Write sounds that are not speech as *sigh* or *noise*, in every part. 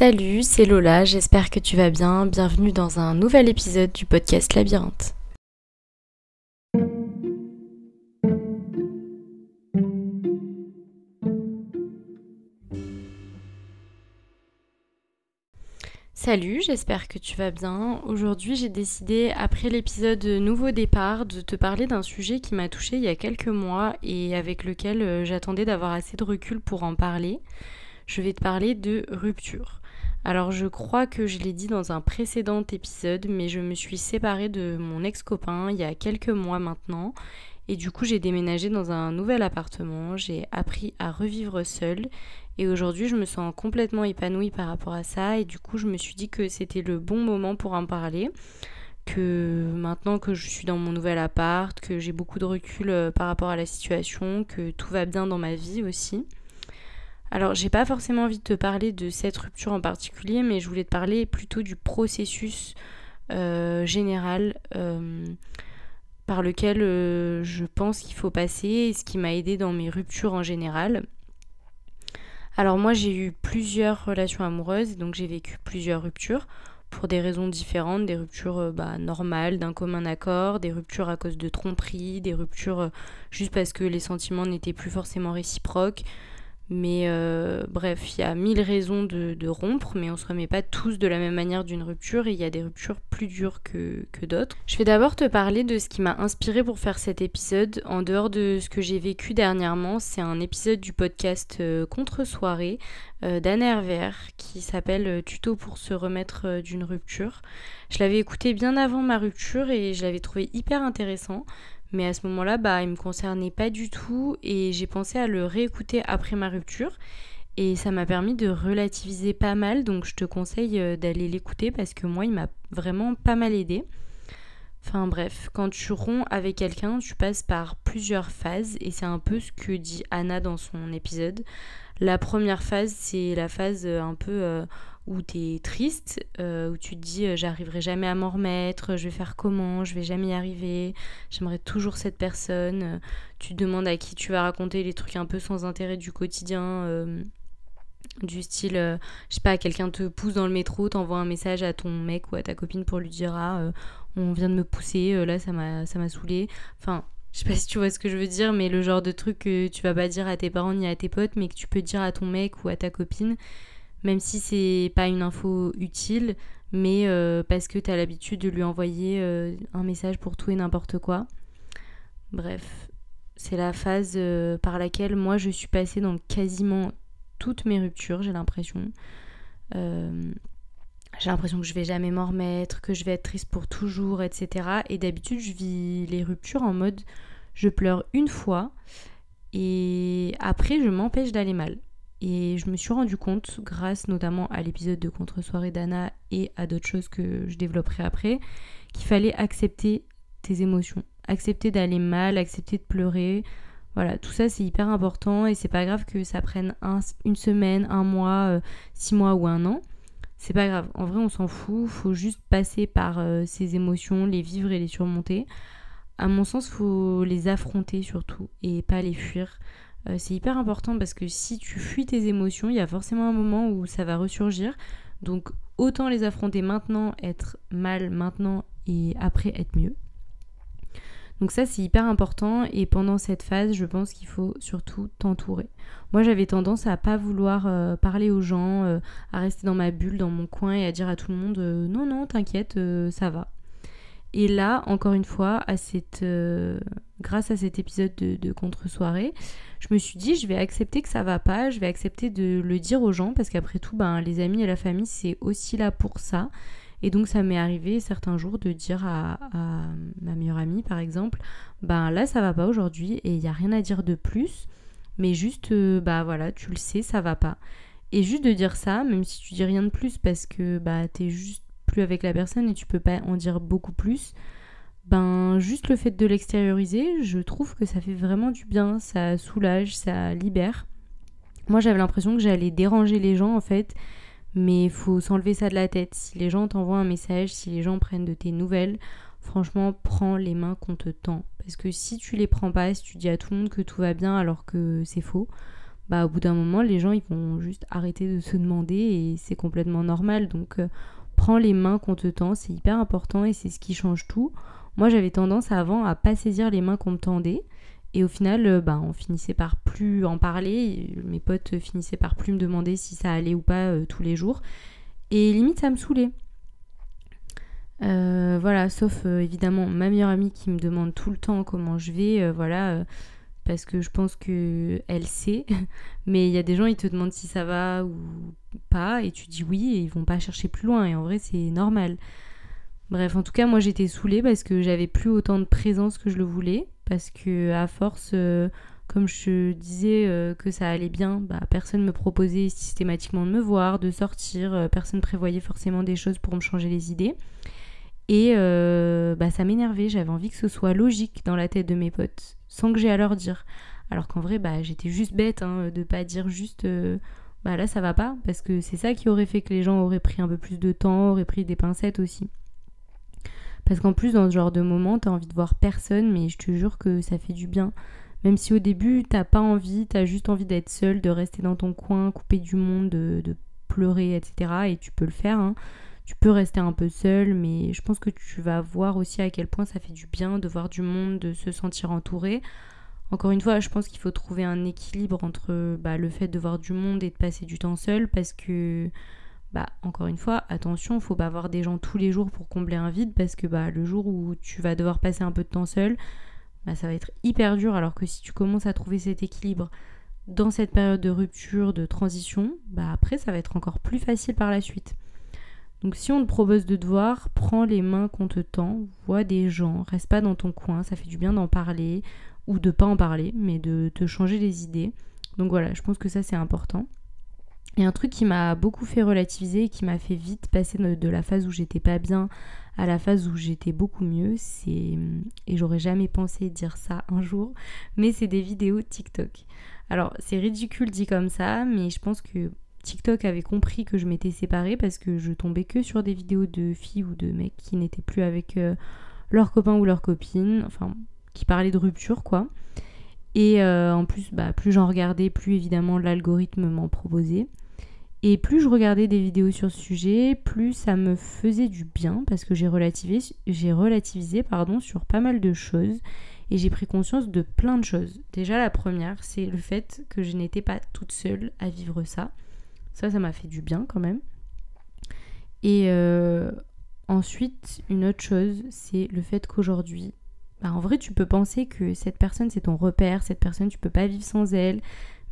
Salut, c'est Lola, j'espère que tu vas bien. Bienvenue dans un nouvel épisode du podcast Labyrinthe. Salut, j'espère que tu vas bien. Aujourd'hui, j'ai décidé, après l'épisode Nouveau départ, de te parler d'un sujet qui m'a touché il y a quelques mois et avec lequel euh, j'attendais d'avoir assez de recul pour en parler. Je vais te parler de rupture. Alors je crois que je l'ai dit dans un précédent épisode, mais je me suis séparée de mon ex-copain il y a quelques mois maintenant. Et du coup j'ai déménagé dans un nouvel appartement, j'ai appris à revivre seule et aujourd'hui je me sens complètement épanouie par rapport à ça et du coup je me suis dit que c'était le bon moment pour en parler que maintenant que je suis dans mon nouvel appart, que j'ai beaucoup de recul euh, par rapport à la situation, que tout va bien dans ma vie aussi. Alors, j'ai pas forcément envie de te parler de cette rupture en particulier, mais je voulais te parler plutôt du processus euh, général euh, par lequel euh, je pense qu'il faut passer et ce qui m'a aidé dans mes ruptures en général. Alors moi j'ai eu plusieurs relations amoureuses, donc j'ai vécu plusieurs ruptures pour des raisons différentes, des ruptures bah, normales, d'un commun accord, des ruptures à cause de tromperies, des ruptures juste parce que les sentiments n'étaient plus forcément réciproques, mais euh, bref, il y a mille raisons de, rompre, mais on se remet pas tous de la même manière d'une rupture et il y a des ruptures plus dures que, d'autres. Je vais d'abord te parler de ce qui m'a inspiré pour faire cet épisode. En dehors de ce que j'ai vécu dernièrement, c'est un épisode du podcast euh, Contre-soirée euh, d'Anne qui s'appelle Tuto pour se remettre d'une rupture. Je l'avais écouté bien avant ma rupture et je l'avais trouvé hyper intéressant. Mais à ce moment-là, bah, il me concernait pas du tout et j'ai pensé à le réécouter après ma rupture. Et ça m'a permis de relativiser pas mal, donc je te conseille euh, d'aller l'écouter parce que moi, il m'a vraiment pas mal aidé. Enfin bref, quand tu romps avec quelqu'un, tu passes par plusieurs phases et c'est un peu ce que dit Anna dans son épisode. La première phase, c'est la phase euh, un peu euh, où tu es triste, euh, où tu te dis j'arriverai jamais à m'en remettre, je vais faire comment, je vais jamais y arriver, j'aimerais toujours cette personne. tu te demandes à qui tu vas raconter les trucs un peu sans intérêt du quotidien. du style, je sais pas, quelqu'un te pousse dans le métro, t'envoie un message à ton mec ou à ta copine pour lui dire ah, on vient de me pousser, là ça m'a saoulé. Enfin, je sais pas si tu vois ce que je veux dire, mais le genre de truc que tu vas pas dire à tes parents ni à tes potes, mais que tu peux dire à ton mec ou à ta copine, même si c'est pas une info utile, mais euh, parce que tu as l'habitude de lui envoyer euh, un message pour tout et n'importe quoi. Bref, c'est la phase euh, par laquelle moi je suis passée dans quasiment toutes mes ruptures, j'ai l'impression. j'ai l'impression que je vais jamais m'en remettre, que je vais être triste pour toujours, etc. Et d'habitude, je vis les ruptures en mode je pleure une fois et après je m'empêche d'aller mal. Et je me suis rendu compte, grâce notamment à l'épisode de Contre-soirée d'Anna et à d'autres choses que je développerai après, qu'il fallait accepter tes émotions, accepter d'aller mal, accepter de pleurer. Voilà, tout ça c'est hyper important et c'est pas grave que ça prenne une semaine, un mois, euh, six mois ou un an. C'est pas grave, en vrai on s'en fout, faut juste passer par euh, ces émotions, les vivre et les surmonter à mon sens, faut les affronter surtout et pas les fuir. Euh, c'est hyper important parce que si tu fuis tes émotions, il y a forcément un moment où ça va ressurgir. Donc autant les affronter maintenant, être mal maintenant et après être mieux. Donc ça c'est hyper important et pendant cette phase je pense qu'il faut surtout t'entourer. Moi j'avais tendance à pas vouloir euh, parler aux gens, euh, à rester dans ma bulle, dans mon coin et à dire à tout le monde non non t'inquiète ça va. Et là, encore une fois, à cette, euh, grâce à cet épisode de, contre-soirée, je me suis dit, je vais accepter que ça va pas, je vais accepter de le dire aux gens, parce qu'après tout, ben, les amis et la famille, c'est aussi là pour ça. Et donc, ça m'est arrivé certains jours de dire à, ma meilleure amie, par exemple, ben là, ça va pas aujourd'hui, et il n'y a rien à dire de plus, mais juste, euh, bah voilà, tu le sais, ça va pas. Et juste de dire ça, même si tu dis rien de plus, parce que bah t'es juste avec la personne et tu peux pas en dire beaucoup plus, ben juste le fait de l'extérioriser, je trouve que ça fait vraiment du bien, ça soulage, ça libère. Moi j'avais l'impression que j'allais déranger les gens en fait, mais faut s'enlever ça de la tête. Si les gens t'envoient un message, si les gens prennent de tes nouvelles, franchement prends les mains qu'on te tend. Parce que si tu les prends pas, si tu dis à tout le monde que tout va bien alors que c'est faux, bah au bout d'un moment les gens ils vont juste arrêter de se demander et c'est complètement normal donc euh, prends les mains qu'on te tend c'est hyper important et c'est ce qui change tout. Moi j'avais tendance avant à pas saisir les mains qu'on me tendait. Et au final euh, bah on finissait par plus en parler. Mes potes finissaient par plus me demander si ça allait ou pas euh, tous les jours. Et limite ça me saoulait. Voilà, sauf évidemment ma meilleure amie qui me demande tout le temps comment je vais, voilà, parce que je pense que elle sait. *laughs* Mais il y a des gens, ils te demandent si ça va ou pas, et tu dis oui, et ils vont pas chercher plus loin. Et en vrai, c'est normal. Bref, en tout cas, moi j'étais saoulée parce que j'avais plus autant de présence que je le voulais. Parce que à force, euh, comme je disais euh, que ça allait bien, bah, personne me proposait systématiquement de me voir, de sortir, euh, personne prévoyait forcément des choses pour me changer les idées. Et bah, ça m'énervait, j'avais envie que ce soit logique dans la tête de mes potes sans que j'ai à leur dire. Alors qu'en vrai, bah, j'étais juste bête hein, de pas dire juste euh, bah là ça va pas, parce que c'est ça qui aurait fait que les gens auraient pris un peu plus de temps, auraient pris des pincettes aussi. Parce qu'en plus, dans ce genre de moment, t'as envie de voir personne, mais je te jure que ça fait du bien. Même si au début, t'as pas envie, t'as juste envie d'être seul, de rester dans ton coin, coupé du monde, de, pleurer, etc. Et tu peux le faire. Hein. Tu peux rester un peu seul, mais je pense que tu vas voir aussi à quel point ça fait du bien de voir du monde, de se sentir entouré. Encore une fois, je pense qu'il faut trouver un équilibre entre bah, le fait de voir du monde et de passer du temps seul parce que, bah, encore une fois, attention, il faut pas avoir des gens tous les jours pour combler un vide parce que bah, le jour où tu vas devoir passer un peu de temps seul, bah, ça va être hyper dur alors que si tu commences à trouver cet équilibre dans cette période de rupture, de transition, bah après ça va être encore plus facile par la suite. Donc si on te propose de devoir, prends les mains qu'on te tend, vois des gens, reste pas dans ton coin, ça fait du bien d'en parler ou de pas en parler, mais de te changer les idées. Donc voilà, je pense que ça c'est important. Et un truc qui m'a beaucoup fait relativiser et qui m'a fait vite passer de, la phase où j'étais pas bien à la phase où j'étais beaucoup mieux, c'est et j'aurais jamais pensé dire ça un jour, mais c'est des vidéos TikTok. Alors, c'est ridicule dit comme ça, mais je pense que TikTok avait compris que je m'étais séparée parce que je tombais que sur des vidéos de filles ou de mecs qui n'étaient plus avec euh, leurs copains ou leurs copines, enfin qui parlaient de rupture quoi. Et euh, en plus, bah, plus j'en regardais, plus évidemment l'algorithme m'en proposait. Et plus je regardais des vidéos sur ce sujet, plus ça me faisait du bien parce que j'ai relativisé, j'ai relativisé pardon, sur pas mal de choses et j'ai pris conscience de plein de choses. Déjà la première, c'est le fait que je n'étais pas toute seule à vivre ça. Ça, ça m'a fait du bien quand même. Et euh, ensuite, une autre chose, c'est le fait qu'aujourd'hui, bah, en vrai, tu peux penser que cette personne, c'est ton repère, cette personne, tu peux pas vivre sans elle.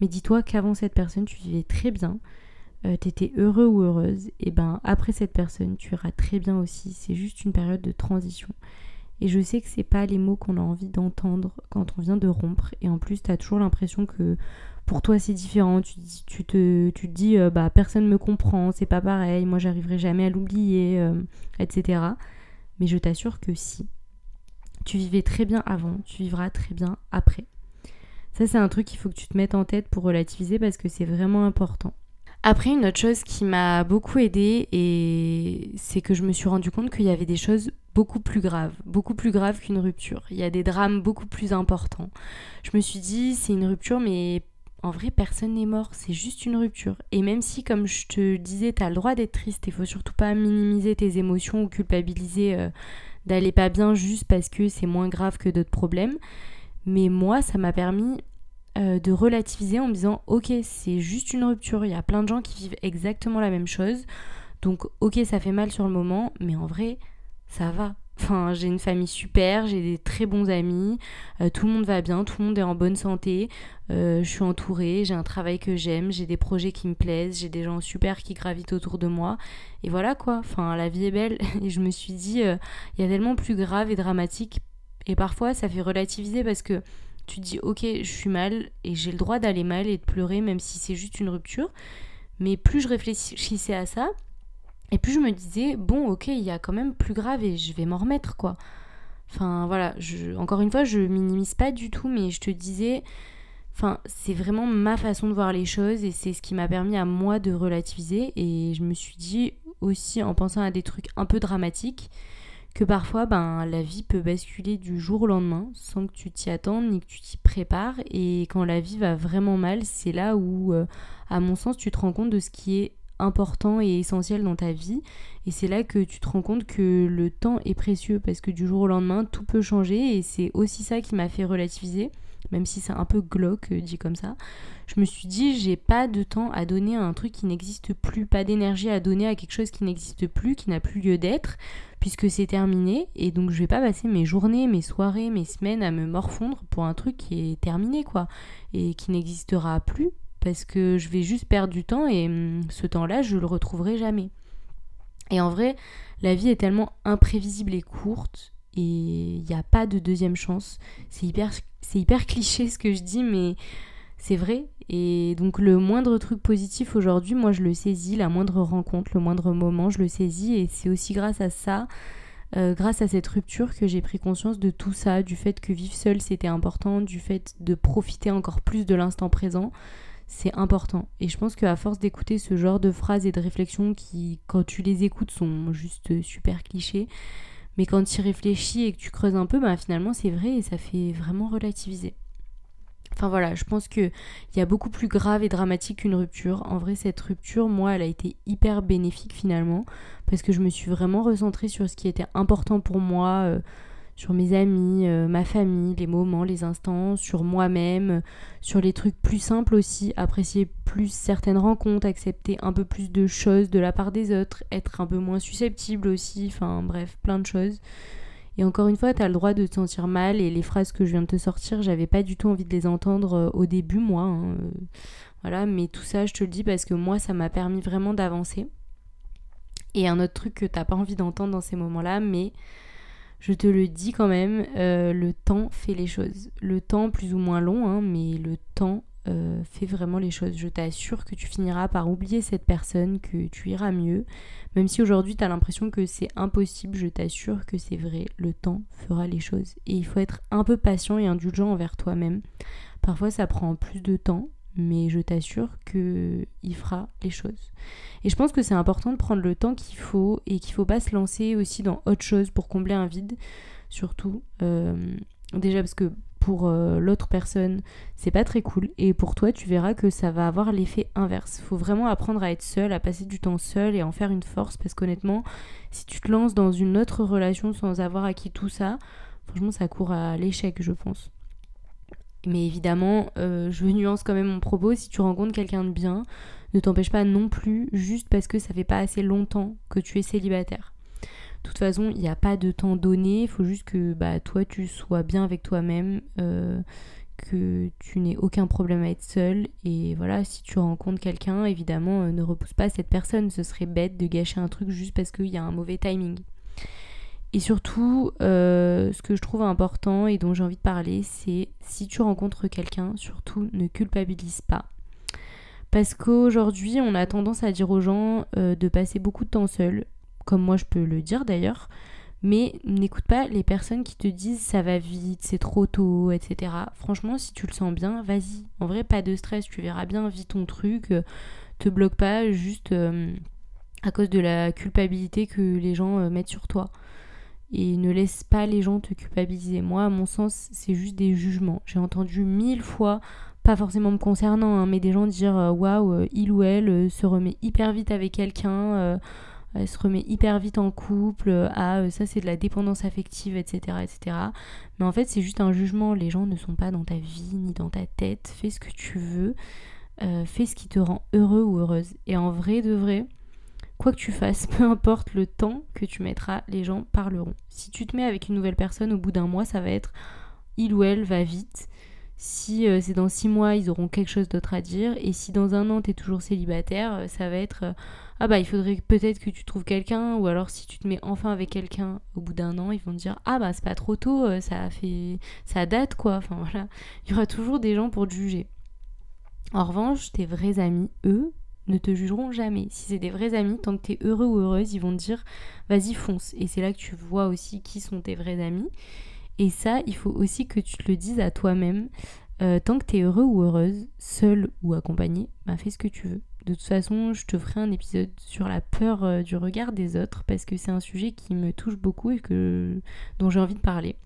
Mais dis-toi qu'avant cette personne, tu vivais très bien, euh, tu étais heureux ou heureuse. Et ben après cette personne, tu iras très bien aussi. C'est juste une période de transition. Et je sais que c'est pas les mots qu'on a envie d'entendre quand on vient de rompre. Et en plus, tu as toujours l'impression que pour toi c'est différent, tu, te dis euh, bah personne me comprend, c'est pas pareil, moi j'arriverai jamais à l'oublier, euh, etc. Mais je t'assure que si. Tu vivais très bien avant, tu vivras très bien après. Ça c'est un truc qu'il faut que tu te mettes en tête pour relativiser parce que c'est vraiment important. Après, une autre chose qui m'a beaucoup aidée, et c'est que je me suis rendu compte qu'il y avait des choses beaucoup plus graves, beaucoup plus graves qu'une rupture. Il y a des drames beaucoup plus importants. Je me suis dit, c'est une rupture, mais en vrai, personne n'est mort, c'est juste une rupture. Et même si, comme je te disais, t'as le droit d'être triste, il faut surtout pas minimiser tes émotions ou culpabiliser euh, d'aller pas bien juste parce que c'est moins grave que d'autres problèmes. Mais moi, ça m'a permis euh, de relativiser en me disant, ok, c'est juste une rupture, il y a plein de gens qui vivent exactement la même chose. Donc, ok, ça fait mal sur le moment, mais en vrai, ça va. J'ai une famille super, j'ai des très bons amis, euh, tout le monde va bien, tout le monde est en bonne santé, euh, je suis entourée, j'ai un travail que j'aime, j'ai des projets qui me plaisent, j'ai des gens super qui gravitent autour de moi. Et voilà quoi, la vie est belle. *laughs* Et je me suis dit, euh, il y a tellement plus grave et dramatique. Et parfois, ça fait relativiser parce que tu te dis, ok, je suis mal et j'ai le droit d'aller mal et de pleurer, même si c'est juste une rupture. Mais plus je réfléchissais à ça, et puis je me disais, bon, ok, il y a quand même plus grave et je vais m'en remettre, quoi. Enfin, voilà, encore une fois, je minimise pas du tout, mais je te disais, enfin, c'est vraiment ma façon de voir les choses et c'est ce qui m'a permis à moi de relativiser. Et je me suis dit aussi, en pensant à des trucs un peu dramatiques, que parfois ben, la vie peut basculer du jour au lendemain sans que tu t'y attendes ni que tu t'y prépares. Et quand la vie va vraiment mal, c'est là où, euh, à mon sens, tu te rends compte de ce qui est important et essentiel dans ta vie. Et c'est là que tu te rends compte que le temps est précieux parce que du jour au lendemain, tout peut changer. Et c'est aussi ça qui m'a fait relativiser, même si c'est un peu glauque euh, dit comme ça. Je me suis dit, j'ai pas de temps à donner à un truc qui n'existe plus, pas d'énergie à donner à quelque chose qui n'existe plus, qui n'a plus lieu d'être, puisque c'est terminé. Et donc, je vais pas passer mes journées, mes soirées, mes semaines à me morfondre pour un truc qui est terminé, quoi, et qui n'existera plus parce que je vais juste perdre du temps et hum, ce temps-là, je le retrouverai jamais. Et en vrai, la vie est tellement imprévisible et courte et il n'y a pas de deuxième chance. C'est hyper, cliché ce que je dis, mais c'est vrai. Et donc le moindre truc positif aujourd'hui, moi je le saisis, la moindre rencontre, le moindre moment, je le saisis et c'est aussi grâce à ça, euh, grâce à cette rupture que j'ai pris conscience de tout ça, du fait que vivre seul c'était important, du fait de profiter encore plus de l'instant présent c'est important. Et je pense qu'à force d'écouter ce genre de phrases et de réflexions qui, quand tu les écoutes, sont juste super clichés, mais quand tu y réfléchis et que tu creuses un peu, bah finalement c'est vrai et ça fait vraiment relativiser. Enfin voilà, je pense qu'il y a beaucoup plus grave et dramatique qu'une rupture. En vrai, cette rupture, moi, elle a été hyper bénéfique finalement, parce que je me suis vraiment recentrée sur ce qui était important pour moi, euh, sur mes amis, euh, ma famille, les moments, les instants, sur moi-même, sur les trucs plus simples aussi, apprécier plus certaines rencontres, accepter un peu plus de choses de la part des autres, être un peu moins susceptible aussi, enfin bref, plein de choses. Et encore une fois, tu as le droit de te sentir mal et les phrases que je viens de te sortir, j'avais pas du tout envie de les entendre euh, au début, moi. Hein, euh, voilà, mais tout ça, je te le dis parce que moi, ça m'a permis vraiment d'avancer. Et un autre truc que t'as pas envie d'entendre dans ces moments-là, mais je te le dis quand même, euh, le temps fait les choses. Le temps plus ou moins long, hein, mais le temps euh, fait vraiment les choses. Je t'assure que tu finiras par oublier cette personne, que tu iras mieux. Même si aujourd'hui tu as l'impression que c'est impossible, je t'assure que c'est vrai. Le temps fera les choses. Et il faut être un peu patient et indulgent envers toi-même. Parfois ça prend plus de temps, mais je t'assure qu'il fera les choses. Et je pense que c'est important de prendre le temps qu'il faut et qu'il faut pas se lancer aussi dans autre chose pour combler un vide, surtout. Euh, déjà parce que pour euh, l'autre personne, c'est pas très cool. Et pour toi, tu verras que ça va avoir l'effet inverse. Il faut vraiment apprendre à être seul, à passer du temps seul et en faire une force. Parce qu'honnêtement, si tu te lances dans une autre relation sans avoir acquis tout ça, franchement, ça court à l'échec, je pense. Mais évidemment, euh, je nuance quand même mon propos. Si tu rencontres quelqu'un de bien, ne t'empêche pas non plus juste parce que ça fait pas assez longtemps que tu es célibataire. De toute façon, il n'y a pas de temps donné. Il faut juste que bah, toi, tu sois bien avec toi-même, euh, que tu n'aies aucun problème à être seul. Et voilà, si tu rencontres quelqu'un, évidemment, euh, ne repousse pas cette personne. Ce serait bête de gâcher un truc juste parce qu'il y a un mauvais timing. Et surtout, euh, ce que je trouve important et dont j'ai envie de parler, c'est si tu rencontres quelqu'un, surtout ne culpabilise pas. Parce qu'aujourd'hui, on a tendance à dire aux gens euh, de passer beaucoup de temps seul, comme moi je peux le dire d'ailleurs, mais n'écoute pas les personnes qui te disent ça va vite, c'est trop tôt, etc. Franchement, si tu le sens bien, vas-y. En vrai, pas de stress, tu verras bien, vis ton truc, euh, te bloque pas juste à cause de la culpabilité que les gens mettent sur toi et ne laisse pas les gens te culpabiliser. Moi, à mon sens, c'est juste des jugements. J'ai entendu mille fois, pas forcément me concernant, hein, mais des gens dire euh, waouh, euh, il ou elle euh, se remet hyper vite avec quelqu'un, elle se remet hyper vite en couple, ah, ça c'est de la dépendance affective, etc., etc. Mais en fait, c'est juste un jugement. Les gens ne sont pas dans ta vie ni dans ta tête. Fais ce que tu veux, fais ce qui te rend heureux ou heureuse. Et en vrai de vrai, que tu fasses, *laughs* peu importe le temps que tu mettras, les gens parleront. Si tu te mets avec une nouvelle personne, au bout d'un mois, ça va être il ou elle va vite. Si euh, c'est dans six mois, ils auront quelque chose d'autre à dire. Et si dans un an, tu es toujours célibataire, euh, ça va être euh, ah bah il faudrait peut-être que tu trouves quelqu'un. Ou alors si tu te mets enfin avec quelqu'un au bout d'un an, ils vont te dire ah bah c'est pas trop tôt, ça fait ça date quoi. Enfin voilà, il y aura toujours des gens pour te juger. En revanche, tes vrais amis, eux, ne te jugeront jamais. Si c'est des vrais amis, tant que tu heureux ou heureuse, ils vont te dire vas-y fonce. Et c'est là que tu vois aussi qui sont tes vrais amis. Et ça, il faut aussi que tu te le dises à toi-même. Euh, tant que tu heureux ou heureuse, seul ou accompagné, bah fais ce que tu veux. De toute façon, je te ferai un épisode sur la peur euh, du regard des autres parce que c'est un sujet qui me touche beaucoup et que, dont j'ai envie de parler.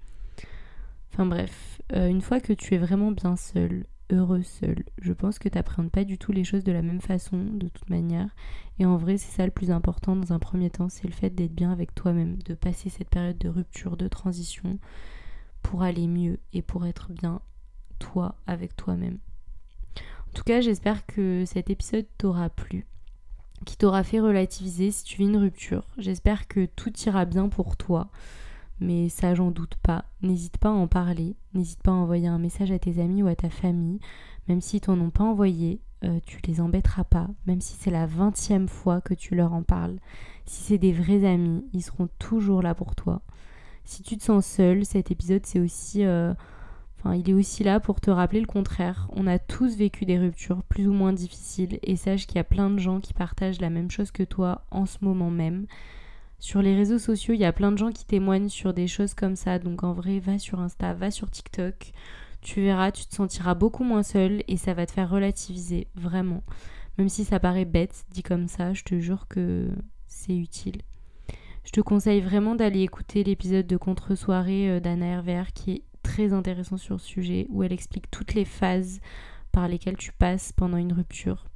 Enfin bref, euh, une fois que tu es vraiment bien seul, heureux seul, je pense que tu n'appréhendes pas du tout les choses de la même façon, de toute manière. Et en vrai, c'est ça le plus important dans un premier temps, c'est le fait d'être bien avec toi-même, de passer cette période de rupture, de transition, pour aller mieux et pour être bien toi avec toi-même. En tout cas, j'espère que cet épisode t'aura plu, qui t'aura fait relativiser si tu vis une rupture. J'espère que tout ira bien pour toi, mais ça j'en doute pas. N'hésite pas à en parler, n'hésite pas à envoyer un message à tes amis ou à ta famille, même s'ils t'en ont pas envoyé, euh, tu les embêteras pas, même si c'est la vingtième fois que tu leur en parles. Si c'est des vrais amis, ils seront toujours là pour toi. Si tu te sens seul, cet épisode c'est aussi euh, Enfin, il est aussi là pour te rappeler le contraire. On a tous vécu des ruptures plus ou moins difficiles et sache qu'il y a plein de gens qui partagent la même chose que toi en ce moment même. Sur les réseaux sociaux, il y a plein de gens qui témoignent sur des choses comme ça. Donc en vrai, va sur Insta, va sur TikTok. Tu verras, tu te sentiras beaucoup moins seul et ça va te faire relativiser, vraiment. Même si ça paraît bête, dit comme ça, je te jure que c'est utile. Je te conseille vraiment d'aller écouter l'épisode de contre-soirée euh, d'Anna RVR qui est très intéressant sur le sujet où elle explique toutes les phases par lesquelles tu passes pendant une rupture.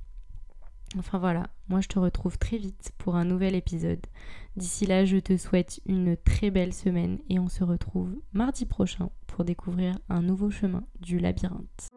Enfin voilà, moi je te retrouve très vite pour un nouvel épisode. D'ici là, je te souhaite une très belle semaine et on se retrouve mardi prochain pour découvrir un nouveau chemin du labyrinthe.